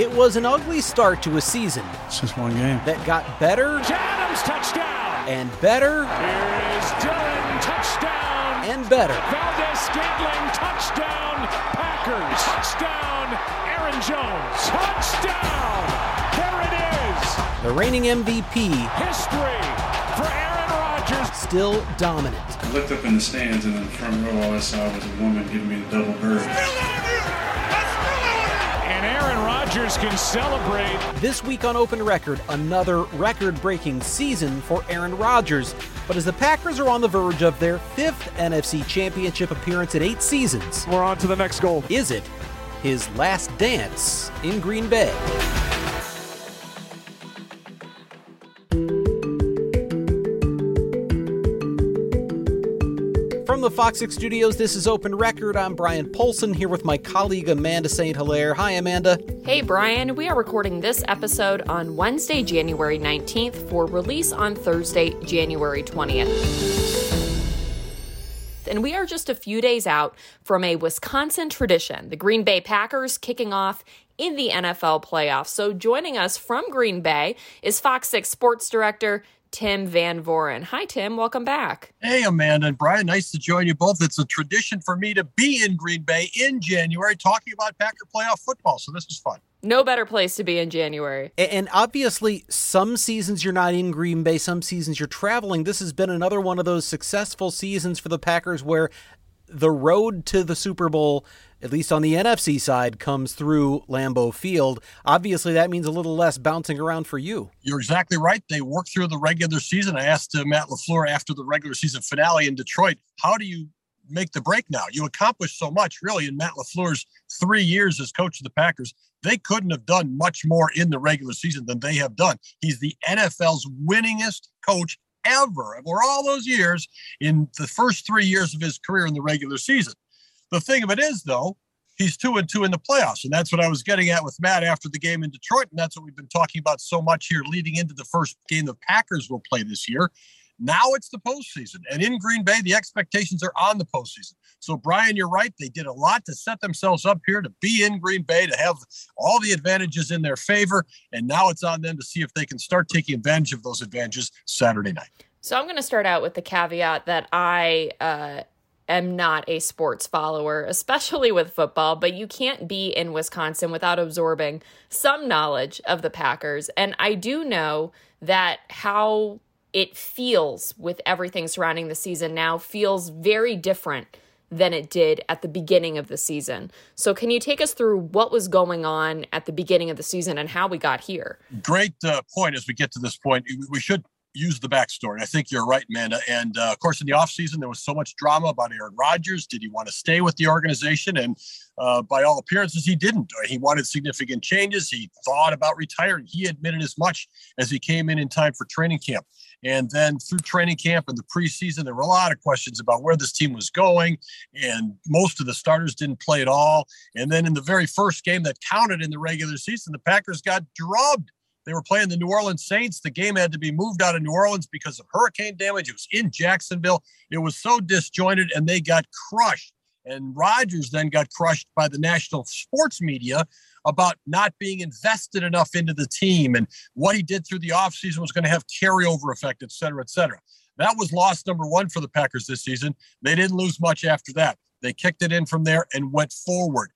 It was an ugly start to a season It's just one game. that got better Adams touchdown. and better Here is Dillon touchdown. and better. Valdes Scantling touchdown. Packers touchdown. Aaron Jones touchdown. There it is. The reigning MVP History for Aaron Rodgers. still dominant. I looked up in the stands, and in the front row, all I saw was a woman giving me the double bird. Can celebrate. This week on Open Record, another record breaking season for Aaron Rodgers. But as the Packers are on the verge of their fifth NFC Championship appearance in eight seasons, We're on to the next goal. is it his last dance in Green Bay? Fox 6 studios, this is Open Record. I'm Brian Polcyn here with my colleague Amanda St. Hilaire. Hi, Amanda. Hey Brian, we are recording this episode on Wednesday, January 19th for release on Thursday, January 20th. And we are just a few days out from a Wisconsin tradition, the Green Bay Packers kicking off in the NFL playoffs. So joining us from Green Bay is Fox 6 sports director Tim Van Vooren. Hi Tim, welcome back. Hey, Amanda and Brian, nice to join you both. It's a tradition for me to be in Green Bay in January talking about Packer playoff football, so this is fun. No better place to be in January. And obviously, some seasons you're not in Green Bay, some seasons you're traveling. This has been another one of those successful seasons for the Packers where the road to the Super Bowl, at least on the NFC side, comes through Lambeau Field. Obviously, that means a little less bouncing around for you. You're exactly right. They work through the regular season. I asked uh, Matt LaFleur after the regular season finale in Detroit, how do you make the break now? You accomplished so much, really, in Matt LaFleur's three years as coach of the Packers. They couldn't have done much more in the regular season than they have done. He's the NFL's winningest coach ever over all those years in the first three years of his career in the regular season. The thing of it is, though, he's two and two in the playoffs. And that's what I was getting at with Matt after the game in Detroit. And that's what we've been talking about so much here leading into the first game the Packers will play this year. Now it's the postseason. And in Green Bay, the expectations are on the postseason. So, Brian, you're right. They did a lot to set themselves up here to be in Green Bay, to have all the advantages in their favor. And now it's on them to see if they can start taking advantage of those advantages Saturday night. So I'm going to start out with the caveat that I uh, am not a sports follower, especially with football, but you can't be in Wisconsin without absorbing some knowledge of the Packers. And I do know that how it feels with everything surrounding the season now feels very different than it did at the beginning of the season. So, can you take us through what was going on at the beginning of the season and how we got here? great uh, point as we get to this point. We- We should use the backstory. I think you're right, Amanda. And uh, of course, in the offseason, there was so much drama about Aaron Rodgers. Did he want to stay with the organization? And uh, by all appearances, he didn't. He wanted significant changes. He thought about retiring. He admitted as much as he came in in time for training camp. And then through training camp and the preseason, there were a lot of questions about where this team was going. And most of the starters didn't play at all. And then in the very first game that counted in the regular season, the Packers got drubbed. They were playing the New Orleans Saints. The game had to be moved out of New Orleans because of hurricane damage. It was in Jacksonville. It was so disjointed and they got crushed. And Rodgers then got crushed by the national sports media about not being invested enough into the team and what he did through the offseason was going to have carryover effect, et cetera, et cetera. That was loss number one for the Packers this season. They didn't lose much after that. They kicked it in from there and went forward.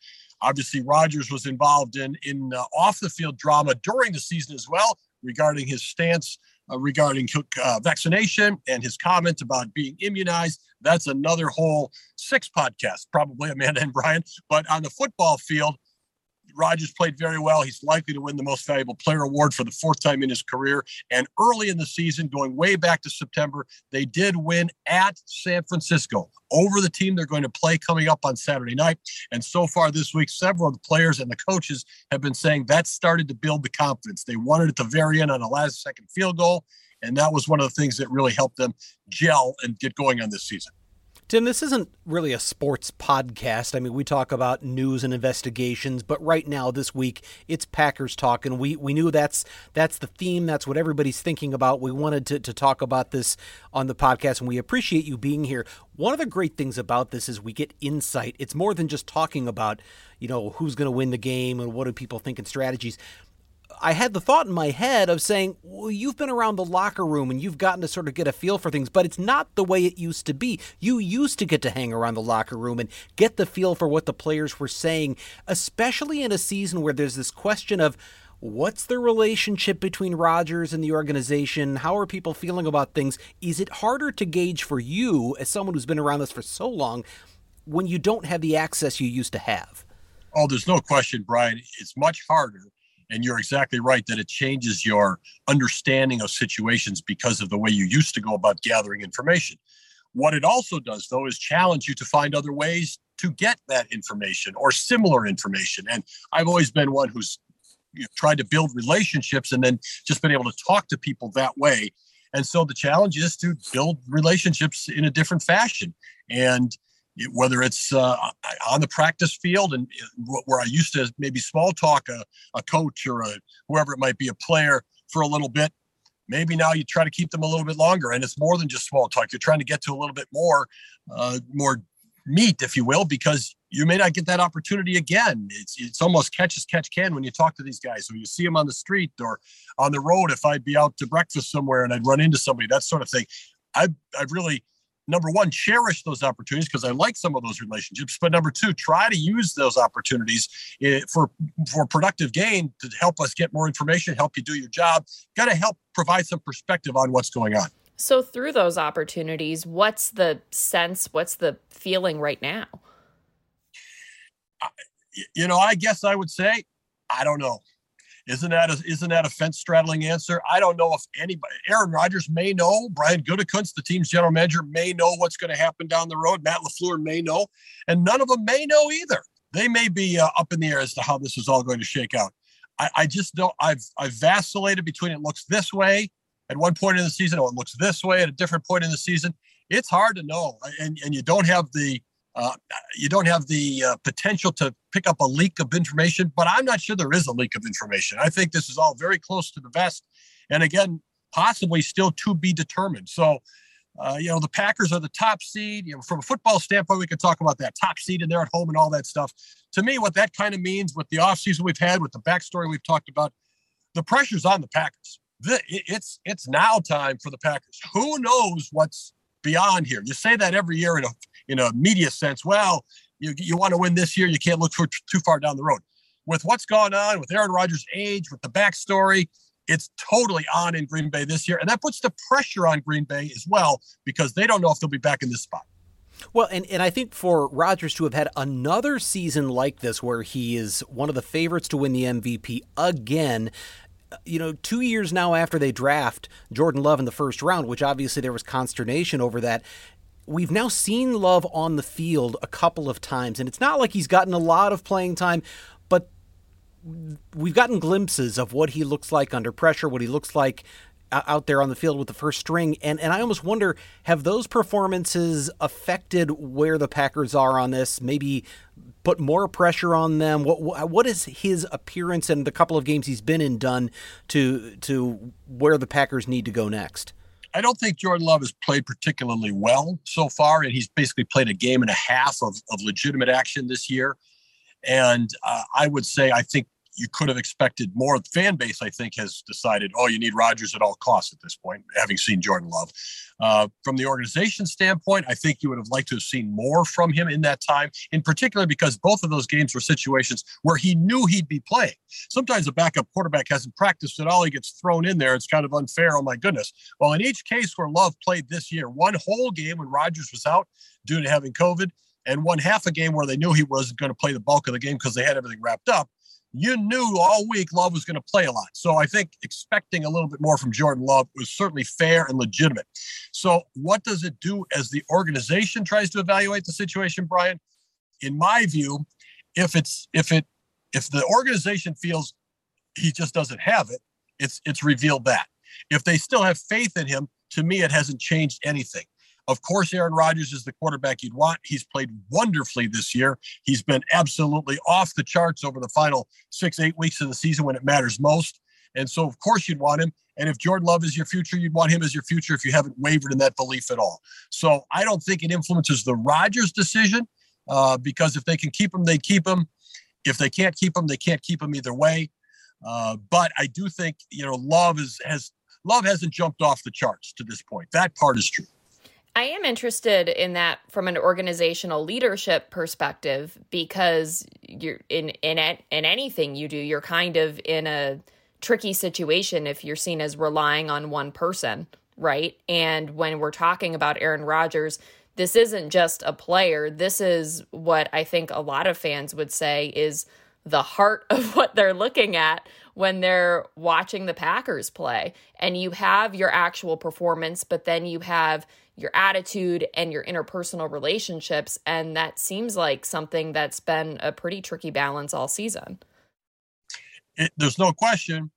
Obviously, Rodgers was involved in in uh, off the field drama during the season as well regarding his stance uh, regarding uh, vaccination and his comment about being immunized. That's another whole six podcasts, probably Amanda and Brian. But on the football field, Rodgers played very well. He's likely to win the most valuable player award for the fourth time in his career. And early in the season, going way back to September, they did win at San Francisco over the team they're going to play coming up on Saturday night. And so far this week, several of the players and the coaches have been saying that started to build the confidence. They won it at the very end on a last second field goal. And that was one of the things that really helped them gel and get going on this season. Tim, this isn't really a sports podcast. I mean, we talk about news and investigations, but right now, this week, it's Packers talk, and we, we knew that's that's the theme. That's what everybody's thinking about. We wanted to, to talk about this on the podcast, and we appreciate you being here. One of the great things about this is we get insight. It's more than just talking about, you know, who's going to win the game and what do people think and strategies. I had the thought in my head of saying, well, you've been around the locker room and you've gotten to sort of get a feel for things, but it's not the way it used to be. You used to get to hang around the locker room and get the feel for what the players were saying, especially in a season where there's this question of, What's the relationship between Rodgers and the organization? How are people feeling about things? Is it harder to gauge for you, as someone who's been around this for so long, when you don't have the access you used to have? Oh, there's no question, Brian. It's much harder and you're exactly right that it changes your understanding of situations because of the way you used to go about gathering information. What it also does, though, is challenge you to find other ways to get that information or similar information. And I've always been one who's you know, tried to build relationships and then just been able to talk to people that way. And so the challenge is to build relationships in a different fashion. And whether it's uh, on the practice field and uh, where I used to maybe small talk a, a coach or a, whoever it might be, a player for a little bit. Maybe now you try to keep them a little bit longer, and it's more than just small talk. You're trying to get to a little bit more, uh, more meat, if you will, because you may not get that opportunity again. It's it's almost catch as catch can when you talk to these guys. When you see them on the street or on the road, if I'd be out to breakfast somewhere and I'd run into somebody, that sort of thing. I've I've really number one, cherish those opportunities because I like some of those relationships. But number two, try to use those opportunities eh, for for productive gain to help us get more information, help you do your job. Got to help provide some perspective on what's going on. So through those opportunities, what's the sense? What's the feeling right now? You know, I guess I would say, I don't know. Isn't that a, isn't that a fence straddling answer? I don't know if anybody. Aaron Rodgers may know. Brian Gutekunst, the team's general manager, may know what's going to happen down the road. Matt LaFleur may know, and none of them may know either. They may be uh, up in the air as to how this is all going to shake out. I, I just don't. I've I've vacillated between it looks this way at one point in the season, or it looks this way at a different point in the season. It's hard to know, and and you don't have the uh, you don't have the uh, potential to pick up a leak of information, but I'm not sure there is a leak of information. I think this is all very close to the vest. And again, possibly still to be determined. So, uh, you know, the Packers are the top seed. You know, from a football standpoint, we could talk about that top seed and they're at home and all that stuff. To me, what that kind of means with the offseason we've had, with the backstory we've talked about, the pressure's on the Packers. The, it's it's now time for the Packers. Who knows what's beyond here? You say that every year in a in a media sense. Well, you, you want to win this year, you can't look for too far down the road. With what's gone on with Aaron Rodgers' age, with the backstory, it's totally on in Green Bay this year. And that puts the pressure on Green Bay as well because they don't know if they'll be back in this spot. Well, and, and I think for Rodgers to have had another season like this where he is one of the favorites to win the MVP again, uh, you know, two years now after they draft Jordan Love in the first round, which obviously there was consternation over that we've now seen Love on the field a couple of times, and it's not like he's gotten a lot of playing time, but we've gotten glimpses of what he looks like under pressure, what he looks like out there on the field with the first string. And, and I almost wonder have those performances affected where the Packers are on this? Maybe put more pressure on them? What what is his appearance and the couple of games he's been in done to to where the Packers need to go next? I don't think Jordan Love has played particularly well so far, and he's basically played a game and a half of, of legitimate action this year. And uh, I would say I think you could have expected more. The fan base, I think, has decided, oh, you need Rodgers at all costs at this point, having seen Jordan Love. Uh, from the organization standpoint, I think you would have liked to have seen more from him in that time, in particular because both of those games were situations where he knew he'd be playing. Sometimes a backup quarterback hasn't practiced at all, he gets thrown in there. It's kind of unfair. Oh, my goodness. Well, in each case where Love played this year, one whole game when Rodgers was out due to having COVID, and one half a game where they knew he wasn't going to play the bulk of the game because they had everything wrapped up you knew all week Love was going to play a lot. So I think expecting a little bit more from Jordan Love was certainly fair and legitimate. So what does it do as the organization tries to evaluate the situation, Brian? In my view, if it's if it if the organization feels he just doesn't have it, it's it's revealed that. If they still have faith in him, to me it hasn't changed anything. Of course, Aaron Rodgers is the quarterback you'd want. He's played wonderfully this year. He's been absolutely off the charts over the final six, eight weeks of the season when it matters most. And so, of course, you'd want him. And if Jordan Love is your future, you'd want him as your future if you haven't wavered in that belief at all. So I don't think it influences the Rodgers decision uh, because if they can keep him, they keep him. If they can't keep him, they can't keep him either way. Uh, but I do think you know Love is has Love hasn't jumped off the charts to this point. That part is true. I am interested in that from an organizational leadership perspective because you're in in in anything you do, you're kind of in a tricky situation if you're seen as relying on one person, right? And when we're talking about Aaron Rodgers, this isn't just a player. This is what I think a lot of fans would say is the heart of what they're looking at when they're watching the Packers play. And you have your actual performance, but then you have your attitude and your interpersonal relationships. And that seems like something that's been a pretty tricky balance all season. It, there's no question.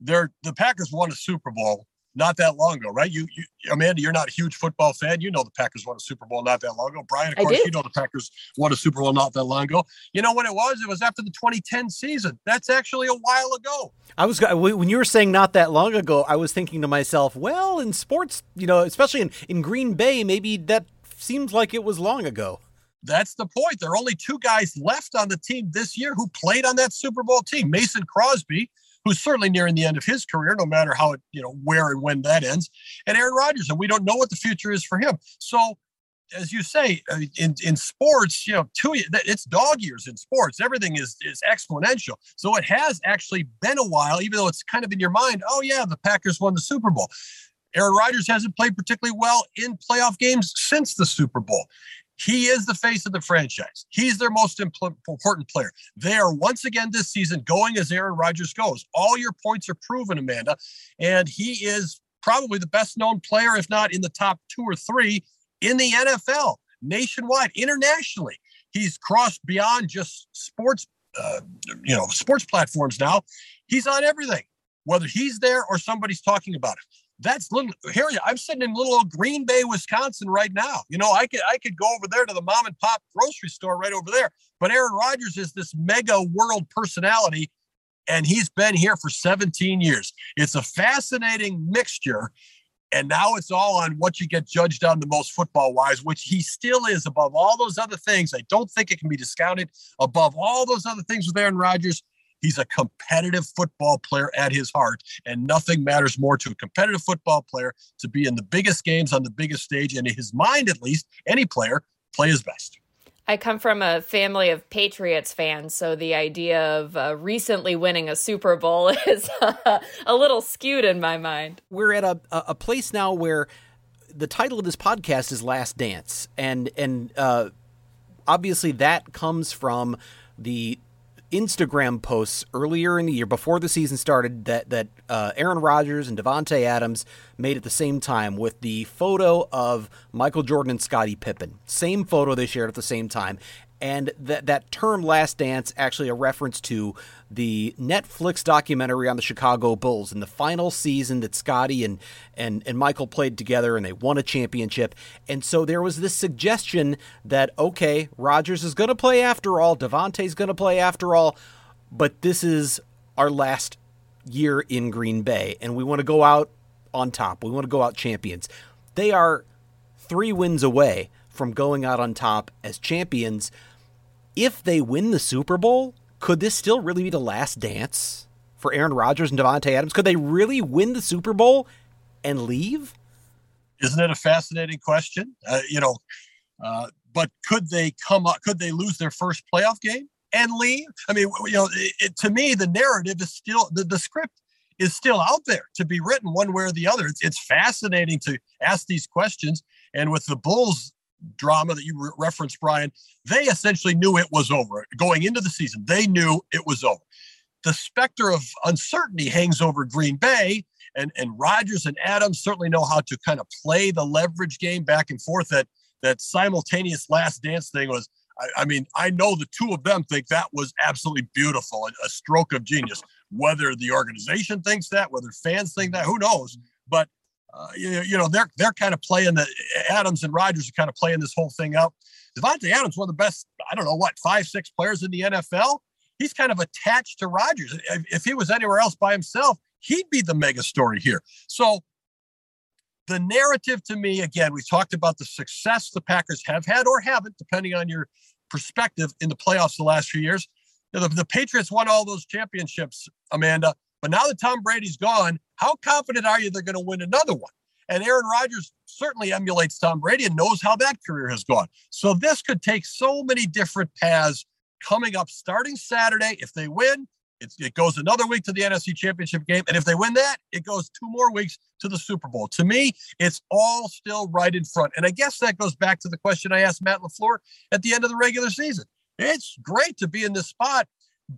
They're, the Packers won a Super Bowl not that long ago, right? You, you, Amanda, you're not a huge football fan. You know the Packers won a Super Bowl not that long ago. Brian, of course, you know the Packers won a Super Bowl not that long ago. You know what it was? It was after the 2010 season. That's actually a while ago. I was when you were saying not that long ago, I was thinking to myself, well, in sports, you know, especially in in Green Bay, maybe that seems like it was long ago. That's the point. There are only two guys left on the team this year who played on that Super Bowl team. Mason Crosby, who's certainly nearing the end of his career, no matter how it, you know, where and when that ends, and Aaron Rodgers. And we don't know what the future is for him. So, as you say, uh, in, in sports, you know, two it's dog years in sports. Everything is is exponential. So it has actually been a while, even though it's kind of in your mind. Oh yeah, the Packers won the Super Bowl. Aaron Rodgers hasn't played particularly well in playoff games since the Super Bowl. He is the face of the franchise. He's their most important player. They are once again this season going as Aaron Rodgers goes. All your points are proven, Amanda. And he is probably the best known player, if not in the top two or three in the NFL, nationwide, internationally. He's crossed beyond just sports, uh, you know, sports platforms now. He's on everything, whether he's there or somebody's talking about it that's little here i'm sitting in little old green bay wisconsin right now. You know i could i could go over there to the mom and pop grocery store right over there but aaron rodgers is this mega world personality and he's been here for 17 years. It's a fascinating mixture and now it's all on what you get judged on the most football wise which he still is above all those other things. I don't think it can be discounted. Above all those other things with aaron rodgers He's a competitive football player at his heart, and nothing matters more to a competitive football player to be in the biggest games on the biggest stage, and in his mind, at least, any player play his best. I come from a family of Patriots fans, so the idea of uh, recently winning a Super Bowl is uh, a little skewed in my mind. We're at a, a place now where the title of this podcast is Last Dance, and and uh, obviously that comes from the Instagram posts earlier in the year, before the season started, that that uh, Aaron Rodgers and Davante Adams made at the same time with the photo of Michael Jordan and Scottie Pippen. Same photo they shared at the same time, and that that term "Last Dance" actually a reference to the Netflix documentary on the Chicago Bulls in the final season that Scottie and and and Michael played together and they won a championship. And so there was this suggestion that okay, Rodgers is going to play after all, Davante's going to play after all, but this is our last year in Green Bay, and we want to go out on top. We want to go out champions. They are three wins away from going out on top as champions if they win the Super Bowl, could this still really be the last dance for Aaron Rodgers and Davante Adams? Could they really win the Super Bowl and leave? Isn't it a fascinating question? Uh, you know, uh, but could they come up? Could they lose their first playoff game and leave? I mean, you know, it, to me, the narrative is still the, the script is still out there to be written one way or the other. It's, it's fascinating to ask these questions. And with the Bulls drama that you re- referenced, Brian, they essentially knew it was over going into the season. They knew it was over. the specter of uncertainty hangs over Green Bay. And, and Rodgers and Adams certainly know how to kind of play the leverage game back and forth. That that simultaneous last dance thing was, I, mean, I know the two of them think that was absolutely beautiful, a stroke of genius. Whether the organization thinks that, whether fans think that, who knows? But uh, you, you, know, they're they're kind of playing the Adams and Rodgers are kind of playing this whole thing up. Davante Adams, one of the best, I don't know what, five, six players in the NFL. He's kind of attached to Rodgers. If, if he was anywhere else by himself, he'd be the mega story here. So the narrative to me, again, we talked about the success the Packers have had or haven't, depending on your perspective in the playoffs the last few years. The, the Patriots won all those championships, Amanda. But now that Tom Brady's gone, how confident are you they're going to win another one? And Aaron Rodgers certainly emulates Tom Brady and knows how that career has gone. So this could take so many different paths coming up starting Saturday. If they win, it goes another week to the NFC Championship game. And if they win that, it goes two more weeks to the Super Bowl. To me, it's all still right in front. And I guess that goes back to the question I asked Matt LaFleur at the end of the regular season. It's great to be in this spot,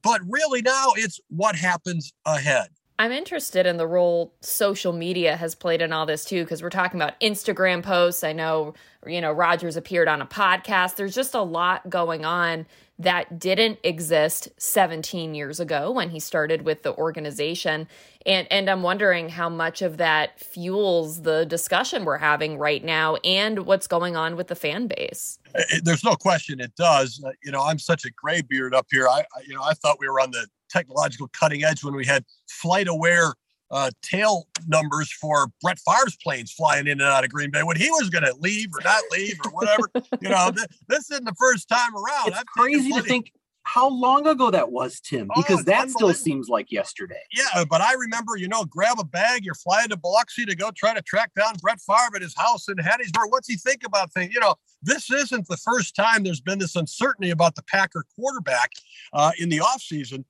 but really now it's what happens ahead. I'm interested in the role social media has played in all this too, because we're talking about Instagram posts. I know, you know, Rodgers appeared on a podcast. There's just a lot going on that didn't exist 17 years ago when he started with the organization. And and I'm wondering how much of that fuels the discussion we're having right now and what's going on with the fan base. There's no question it does. Uh, you know, I'm such a graybeard up here. I you know, I thought we were on the technological cutting edge when we had FlightAware uh, tail numbers for Brett Favre's planes flying in and out of Green Bay when he was going to leave or not leave or whatever. you know, th- this isn't the first time around. It's crazy to think how long ago that was, Tim, oh, because oh, that still seems like yesterday. Yeah, but I remember, you know, grab a bag, you're flying to Biloxi to go try to track down Brett Favre at his house in Hattiesburg. What's he think about things? You know, this isn't the first time there's been this uncertainty about the Packer quarterback uh, in the offseason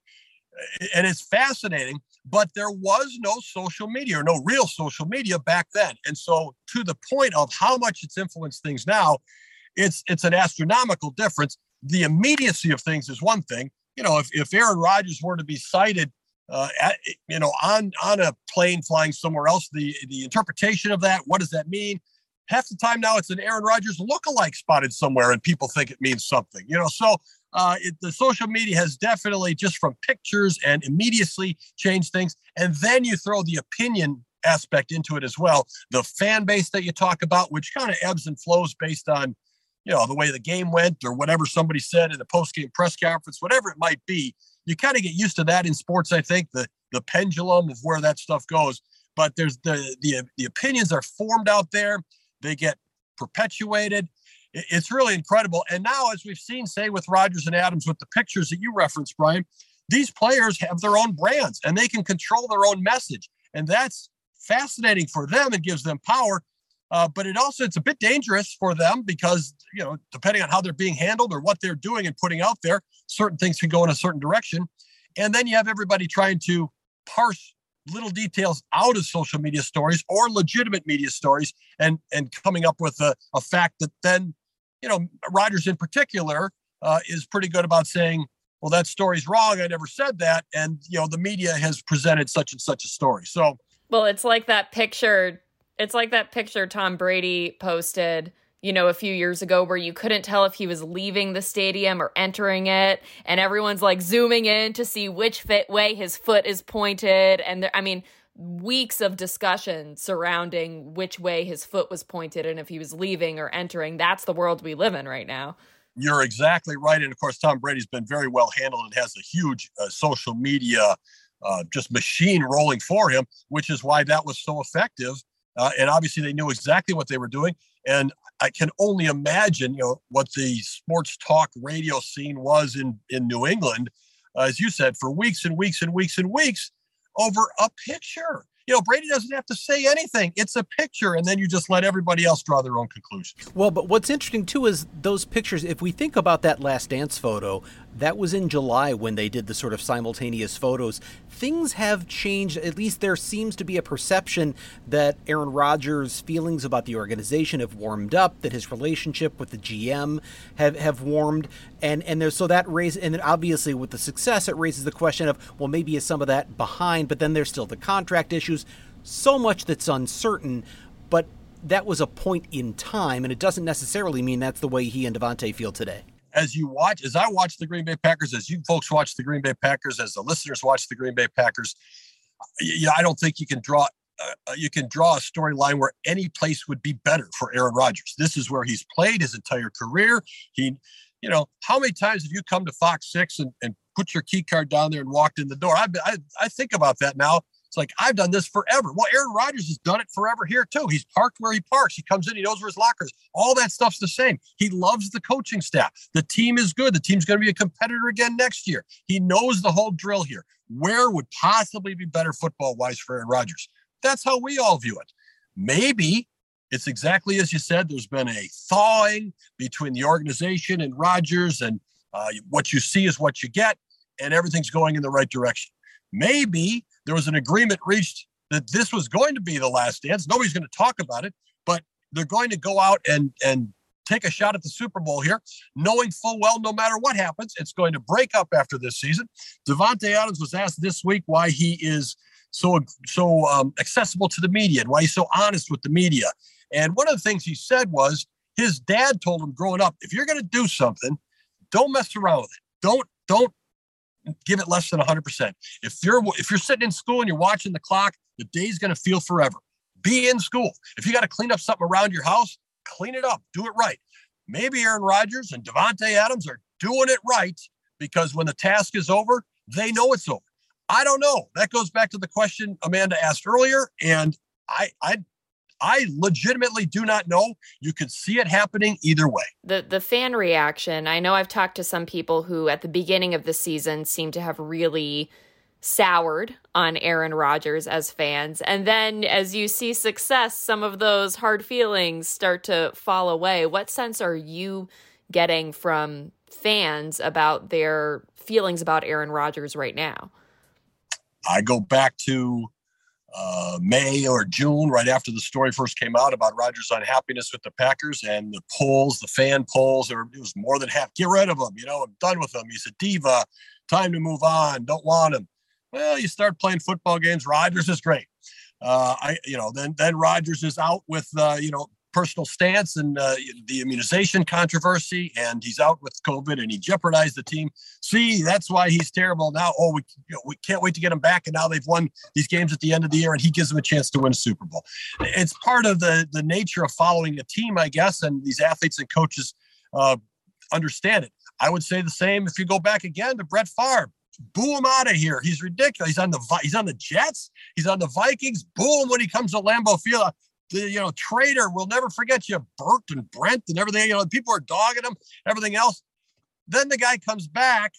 and it's fascinating but there was no social media or no real social media back then. And so to the point of how much it's influenced things now it's it's an astronomical difference. The immediacy of things is one thing. You know if, if aaron rodgers were to be sighted uh, at, you know on on a plane flying somewhere else the the interpretation of that what does that mean? Half the time now it's an aaron rodgers look-alike spotted somewhere and people think it means something you know? So uh, it, the social media has definitely just from pictures and immediately changed things. And then you throw the opinion aspect into it as well. The fan base that you talk about, which kind of ebbs and flows based on, you know, the way the game went or whatever somebody said in the post-game press conference, whatever it might be. You kind of get used to that in sports. I think the the pendulum of where that stuff goes. But there's the the the opinions are formed out there. They get perpetuated it's really incredible. And now, as we've seen, say with Rodgers and Adams, with the pictures that you referenced, Brian, these players have their own brands and they can control their own message, and that's fascinating for them and gives them power. Uh, but it also it's a bit dangerous for them because you know depending on how they're being handled or what they're doing and putting out there, certain things can go in a certain direction, and then you have everybody trying to parse little details out of social media stories or legitimate media stories and and coming up with a, a fact that then you know, Rodgers in particular uh, is pretty good about saying, well, that story's wrong. I never said that. And, you know, the media has presented such and such a story. So, well, it's like that picture. It's like that picture Tom Brady posted, you know, a few years ago where you couldn't tell if he was leaving the stadium or entering it. And everyone's like zooming in to see which way his foot is pointed. And there, I mean, weeks of discussion surrounding which way his foot was pointed and if he was leaving or entering. That's the world we live in right now. You're exactly right. And of course, Tom Brady's been very well handled and has a huge uh, social media uh, just machine rolling for him, which is why that was so effective. Uh, and obviously, they knew exactly what they were doing. And I can only imagine, you know, what the sports talk radio scene was in in New England, uh, as you said, for weeks and weeks and weeks and weeks over a picture. You know, Brady doesn't have to say anything. It's a picture, and then you just let everybody else draw their own conclusions. Well, but what's interesting too is those pictures. If we think about that last dance photo, That was in July when they did the sort of simultaneous photos. Things have changed. At least there seems to be a perception that Aaron Rodgers' feelings about the organization have warmed up, that his relationship with the GM have, have warmed. And, and there's, so that raises, and obviously with the success, it raises the question of, well, maybe is some of that behind, but then there's still the contract issues. So much that's uncertain. But that was a point in time, and it doesn't necessarily mean that's the way he and Davante feel today as you watch, as I watch the Green Bay Packers, as you folks watch the Green Bay Packers, as the listeners watch the Green Bay Packers, yeah, I don't think you can draw uh, uh you can draw a storyline where any place would be better for Aaron Rodgers. This is where he's played his entire career. He, you know, how many times have you come to Fox Six and, and put your key card down there and walked in the door? I, I, I think about that now it's like I've done this forever. Well, Aaron Rodgers has done it forever here too. He's parked where he parks. He comes in, he knows where his lockers. All that stuff's the same. He loves the coaching staff. The team is good. The team's going to be a competitor again next year. He knows the whole drill here. Where would possibly be better football wise for Aaron Rodgers? That's how we all view it. Maybe it's exactly as you said. There's been a thawing between the organization and Rodgers, and uh, what you see is what you get, and everything's going in the right direction. Maybe there was an agreement reached that this was going to be the last dance. Nobody's going to talk about it, but they're going to go out and and take a shot at the Super Bowl here, knowing full well no matter what happens, it's going to break up after this season. Davante Adams was asked this week why he is so so um, accessible to the media and why he's so honest with the media. And one of the things he said was his dad told him growing up, if you're going to do something, don't mess around with it. Don't don't give it less than 100%. If you're if you're sitting in school and you're watching the clock, the day's going to feel forever. Be in school. If you got to clean up something around your house, clean it up. Do it right. Maybe Aaron Rodgers and Davante Adams are doing it right because when the task is over, they know it's over. I don't know. That goes back to the question Amanda asked earlier, and I I I legitimately do not know. You could see it happening either way. The the fan reaction. I know I've talked to some people who at the beginning of the season seem to have really soured on Aaron Rodgers as fans. And then as you see success, some of those hard feelings start to fall away. What sense are you getting from fans about their feelings about Aaron Rodgers right now? I go back to uh, May or June, right after the story first came out about Rodgers' unhappiness with the Packers and the polls, the fan polls, it was more than half. Get rid of him. You know, I'm done with him. He's a diva. Time to move on. Don't want him. Well, you start playing football games. Rodgers is great. Uh, I, you know, then then Rodgers is out with, uh, you know, personal stance and uh, the immunization controversy, and he's out with COVID, and he jeopardized the team. See, that's why he's terrible now. Oh, we you know, we can't wait to get him back, and now they've won these games at the end of the year, and he gives them a chance to win a Super Bowl. It's part of the the nature of following a team, I guess, and these athletes and coaches uh, understand it. I would say the same if you go back again to Brett Favre. Boo him out of here. He's ridiculous. He's on the he's on the Jets. He's on the Vikings. Boo him when he comes to Lambeau Field the you know traitor will never forget you, Bert and Brent and everything. You know, people are dogging him, everything else. Then the guy comes back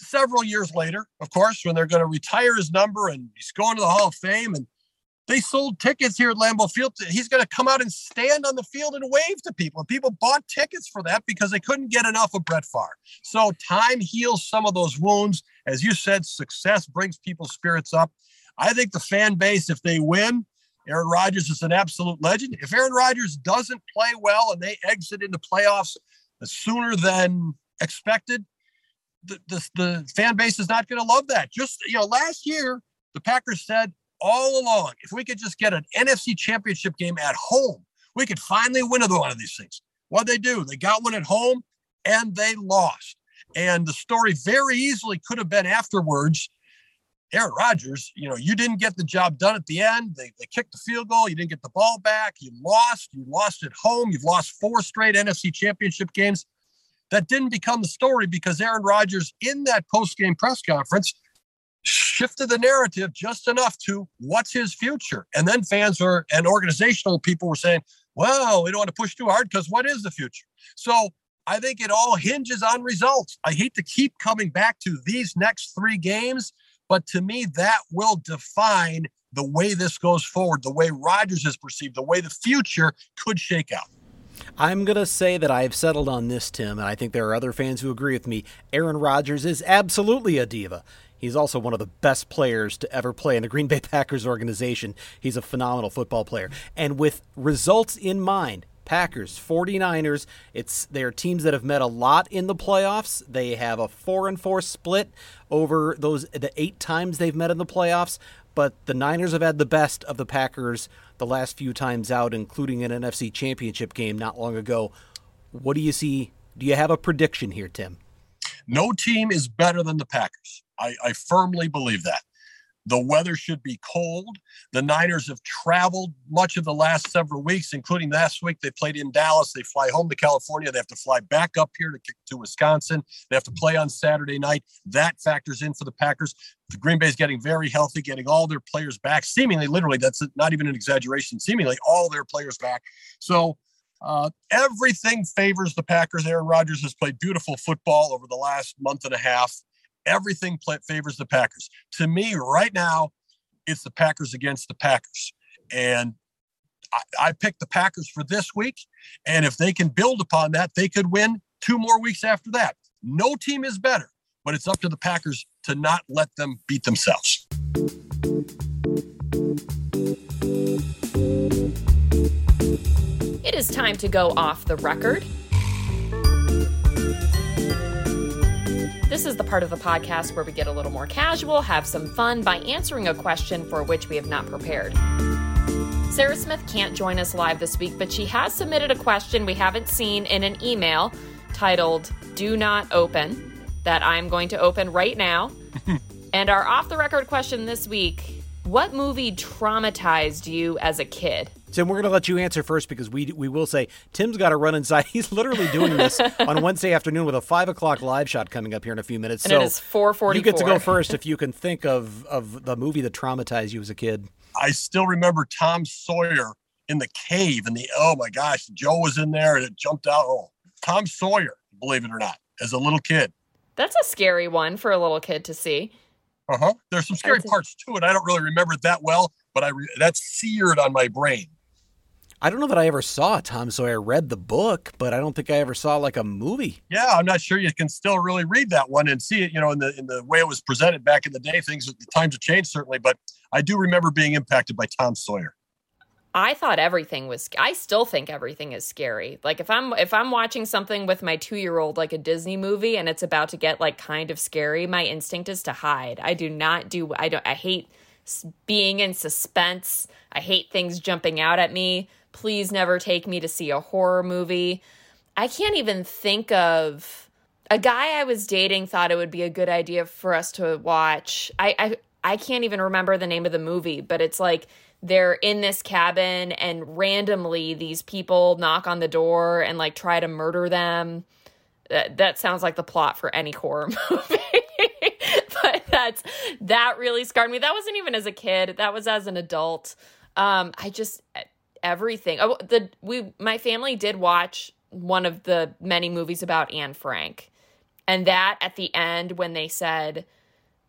several years later, of course, when they're going to retire his number and he's going to the Hall of Fame. And they sold tickets here at Lambeau Field. He's going to come out and stand on the field and wave to people. And people bought tickets for that because they couldn't get enough of Brett Favre. So time heals some of those wounds. As you said, success brings people's spirits up. I think the fan base, if they win, Aaron Rodgers is an absolute legend. If Aaron Rodgers doesn't play well and they exit into playoffs sooner than expected, the, the, the fan base is not going to love that. Just, you know, last year, the Packers said all along, if we could just get an NFC championship game at home, we could finally win another one of these things. What they do? They got one at home and they lost. And the story very easily could have been afterwards Aaron Rodgers, you know, you didn't get the job done at the end. They, they kicked the field goal. You didn't get the ball back. You lost. You lost at home. You've lost four straight NFC championship games. That didn't become the story because Aaron Rodgers, in that post game press conference, shifted the narrative just enough to what's his future. And then fans were and organizational people were saying, well, we don't want to push too hard because what is the future? So I think it all hinges on results. I hate to keep coming back to these next three games but to me, that will define the way this goes forward, the way Rodgers is perceived, the way the future could shake out. I'm going to say that I've settled on this, Tim, and I think there are other fans who agree with me. Aaron Rodgers is absolutely a diva. He's also one of the best players to ever play in the Green Bay Packers organization. He's a phenomenal football player. And with results in mind, Packers, 49ers, it's they're teams that have met a lot in the playoffs. They have a 4 and 4 split over those the 8 times they've met in the playoffs, but the Niners have had the best of the Packers the last few times out including an NFC Championship game not long ago. What do you see? Do you have a prediction here, Tim? No team is better than the Packers. I, I firmly believe that. The weather should be cold. The Niners have traveled much of the last several weeks, including last week. They played in Dallas. They fly home to California. They have to fly back up here to, to Wisconsin. They have to play on Saturday night. That factors in for the Packers. The Green Bay is getting very healthy, getting all their players back. Seemingly, literally, that's not even an exaggeration. Seemingly, all their players back. So uh, everything favors the Packers. Aaron Rodgers has played beautiful football over the last month and a half everything favors the Packers. To me, right now, it's the Packers against the Packers. And I, I picked the Packers for this week. And if they can build upon that, they could win two more weeks after that. No team is better, but it's up to the Packers to not let them beat themselves. It is time to go off the record. This is the part of the podcast where we get a little more casual, have some fun by answering a question for which we have not prepared. Sarah Smith can't join us live this week, but she has submitted a question we haven't seen in an email titled Do Not Open that I'm going to open right now. and our off the record question this week What movie traumatized you as a kid? Tim, we're going to let you answer first because we we will say Tim's got to run inside. He's literally doing this on Wednesday afternoon with a five o'clock live shot coming up here in a few minutes. And so it is four forty. You get to go first if you can think of of the movie that traumatized you as a kid. I still remember Tom Sawyer in the cave, and the oh my gosh, Joe was in there and it jumped out. Oh, Tom Sawyer, believe it or not, as a little kid. That's a scary one for a little kid to see. Uh huh. There's some scary parts to it. I don't really remember it that well, but I re- that's seared on my brain. I don't know that I ever saw Tom Sawyer. read the book, but I don't think I ever saw like a movie. Yeah, I'm not sure you can still really read that one and see it. You know, in the in the way it was presented back in the day, things the times have changed certainly, but I do remember being impacted by Tom Sawyer. I thought everything was I still think everything is scary. Like if I'm if I'm watching something with my 2-year-old like a Disney movie and it's about to get like kind of scary, my instinct is to hide. I do not do I don't I hate being in suspense. I hate things jumping out at me. Please never take me to see a horror movie. I can't even think of a guy I was dating thought it would be a good idea for us to watch. I I, I can't even remember the name of the movie, but it's like they're in this cabin and randomly these people knock on the door and like try to murder them. That, that sounds like the plot for any horror movie. but that's that really scarred me. That wasn't even as a kid. That was as an adult. Um, I just everything. Oh, the we my family did watch one of the many movies about Anne Frank. And that at the end when they said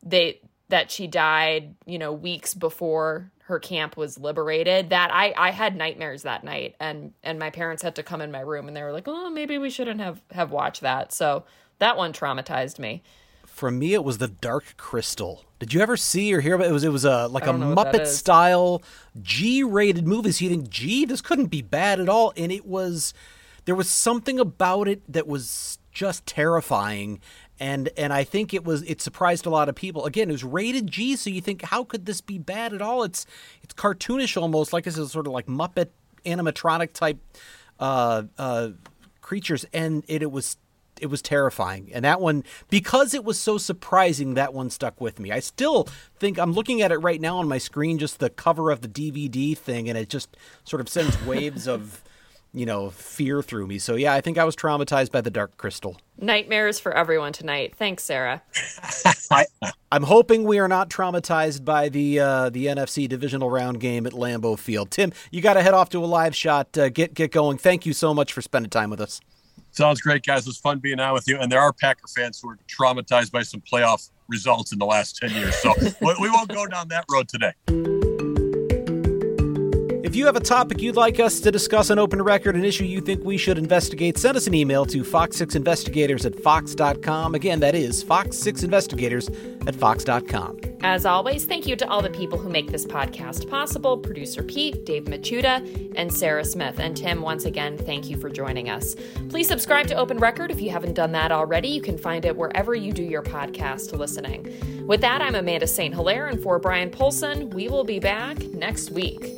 they that she died, you know, weeks before her camp was liberated, that I I had nightmares that night and and my parents had to come in my room and they were like, "Oh, maybe we shouldn't have have watched that." So that one traumatized me. For me, it was the Dark Crystal. Did you ever see or hear about it? Was it was a like a Muppet style G-rated movie? So you think, gee, this couldn't be bad at all, and it was. There was something about it that was just terrifying, and and I think it was it surprised a lot of people. Again, it was rated G, so you think, how could this be bad at all? It's it's cartoonish almost, like it's a sort of like Muppet animatronic type uh, uh, creatures, and it, it was it was terrifying. And that one, because it was so surprising, that one stuck with me. I still think I'm looking at it right now on my screen, just the cover of the DVD thing, and it just sort of sends waves of, you know, fear through me. So yeah, I think I was traumatized by the Dark Crystal. Nightmares for everyone tonight. Thanks, Sarah. I, am hoping we are not traumatized by the uh, the NFC divisional round game at Lambeau Field. Tim, you got to head off to a live shot. Uh, get get going. Thank you so much for spending time with us. Sounds great, guys. It was fun being on with you. And there are Packer fans who are traumatized by some playoff results in the last 10 years. So we won't go down that road today. If you have a topic you'd like us to discuss on Open Record, an issue you think we should investigate, send us an email to fox6investigators at fox.com. Again, that is fox6investigators at fox.com. As always, thank you to all the people who make this podcast possible producer Pete, Dave Machuda, and Sarah Smith. And Tim, once again, thank you for joining us. Please subscribe to Open Record if you haven't done that already. You can find it wherever you do your podcast listening. With that, I'm Amanda St. Hilaire, and for Brian Polcyn, we will be back next week.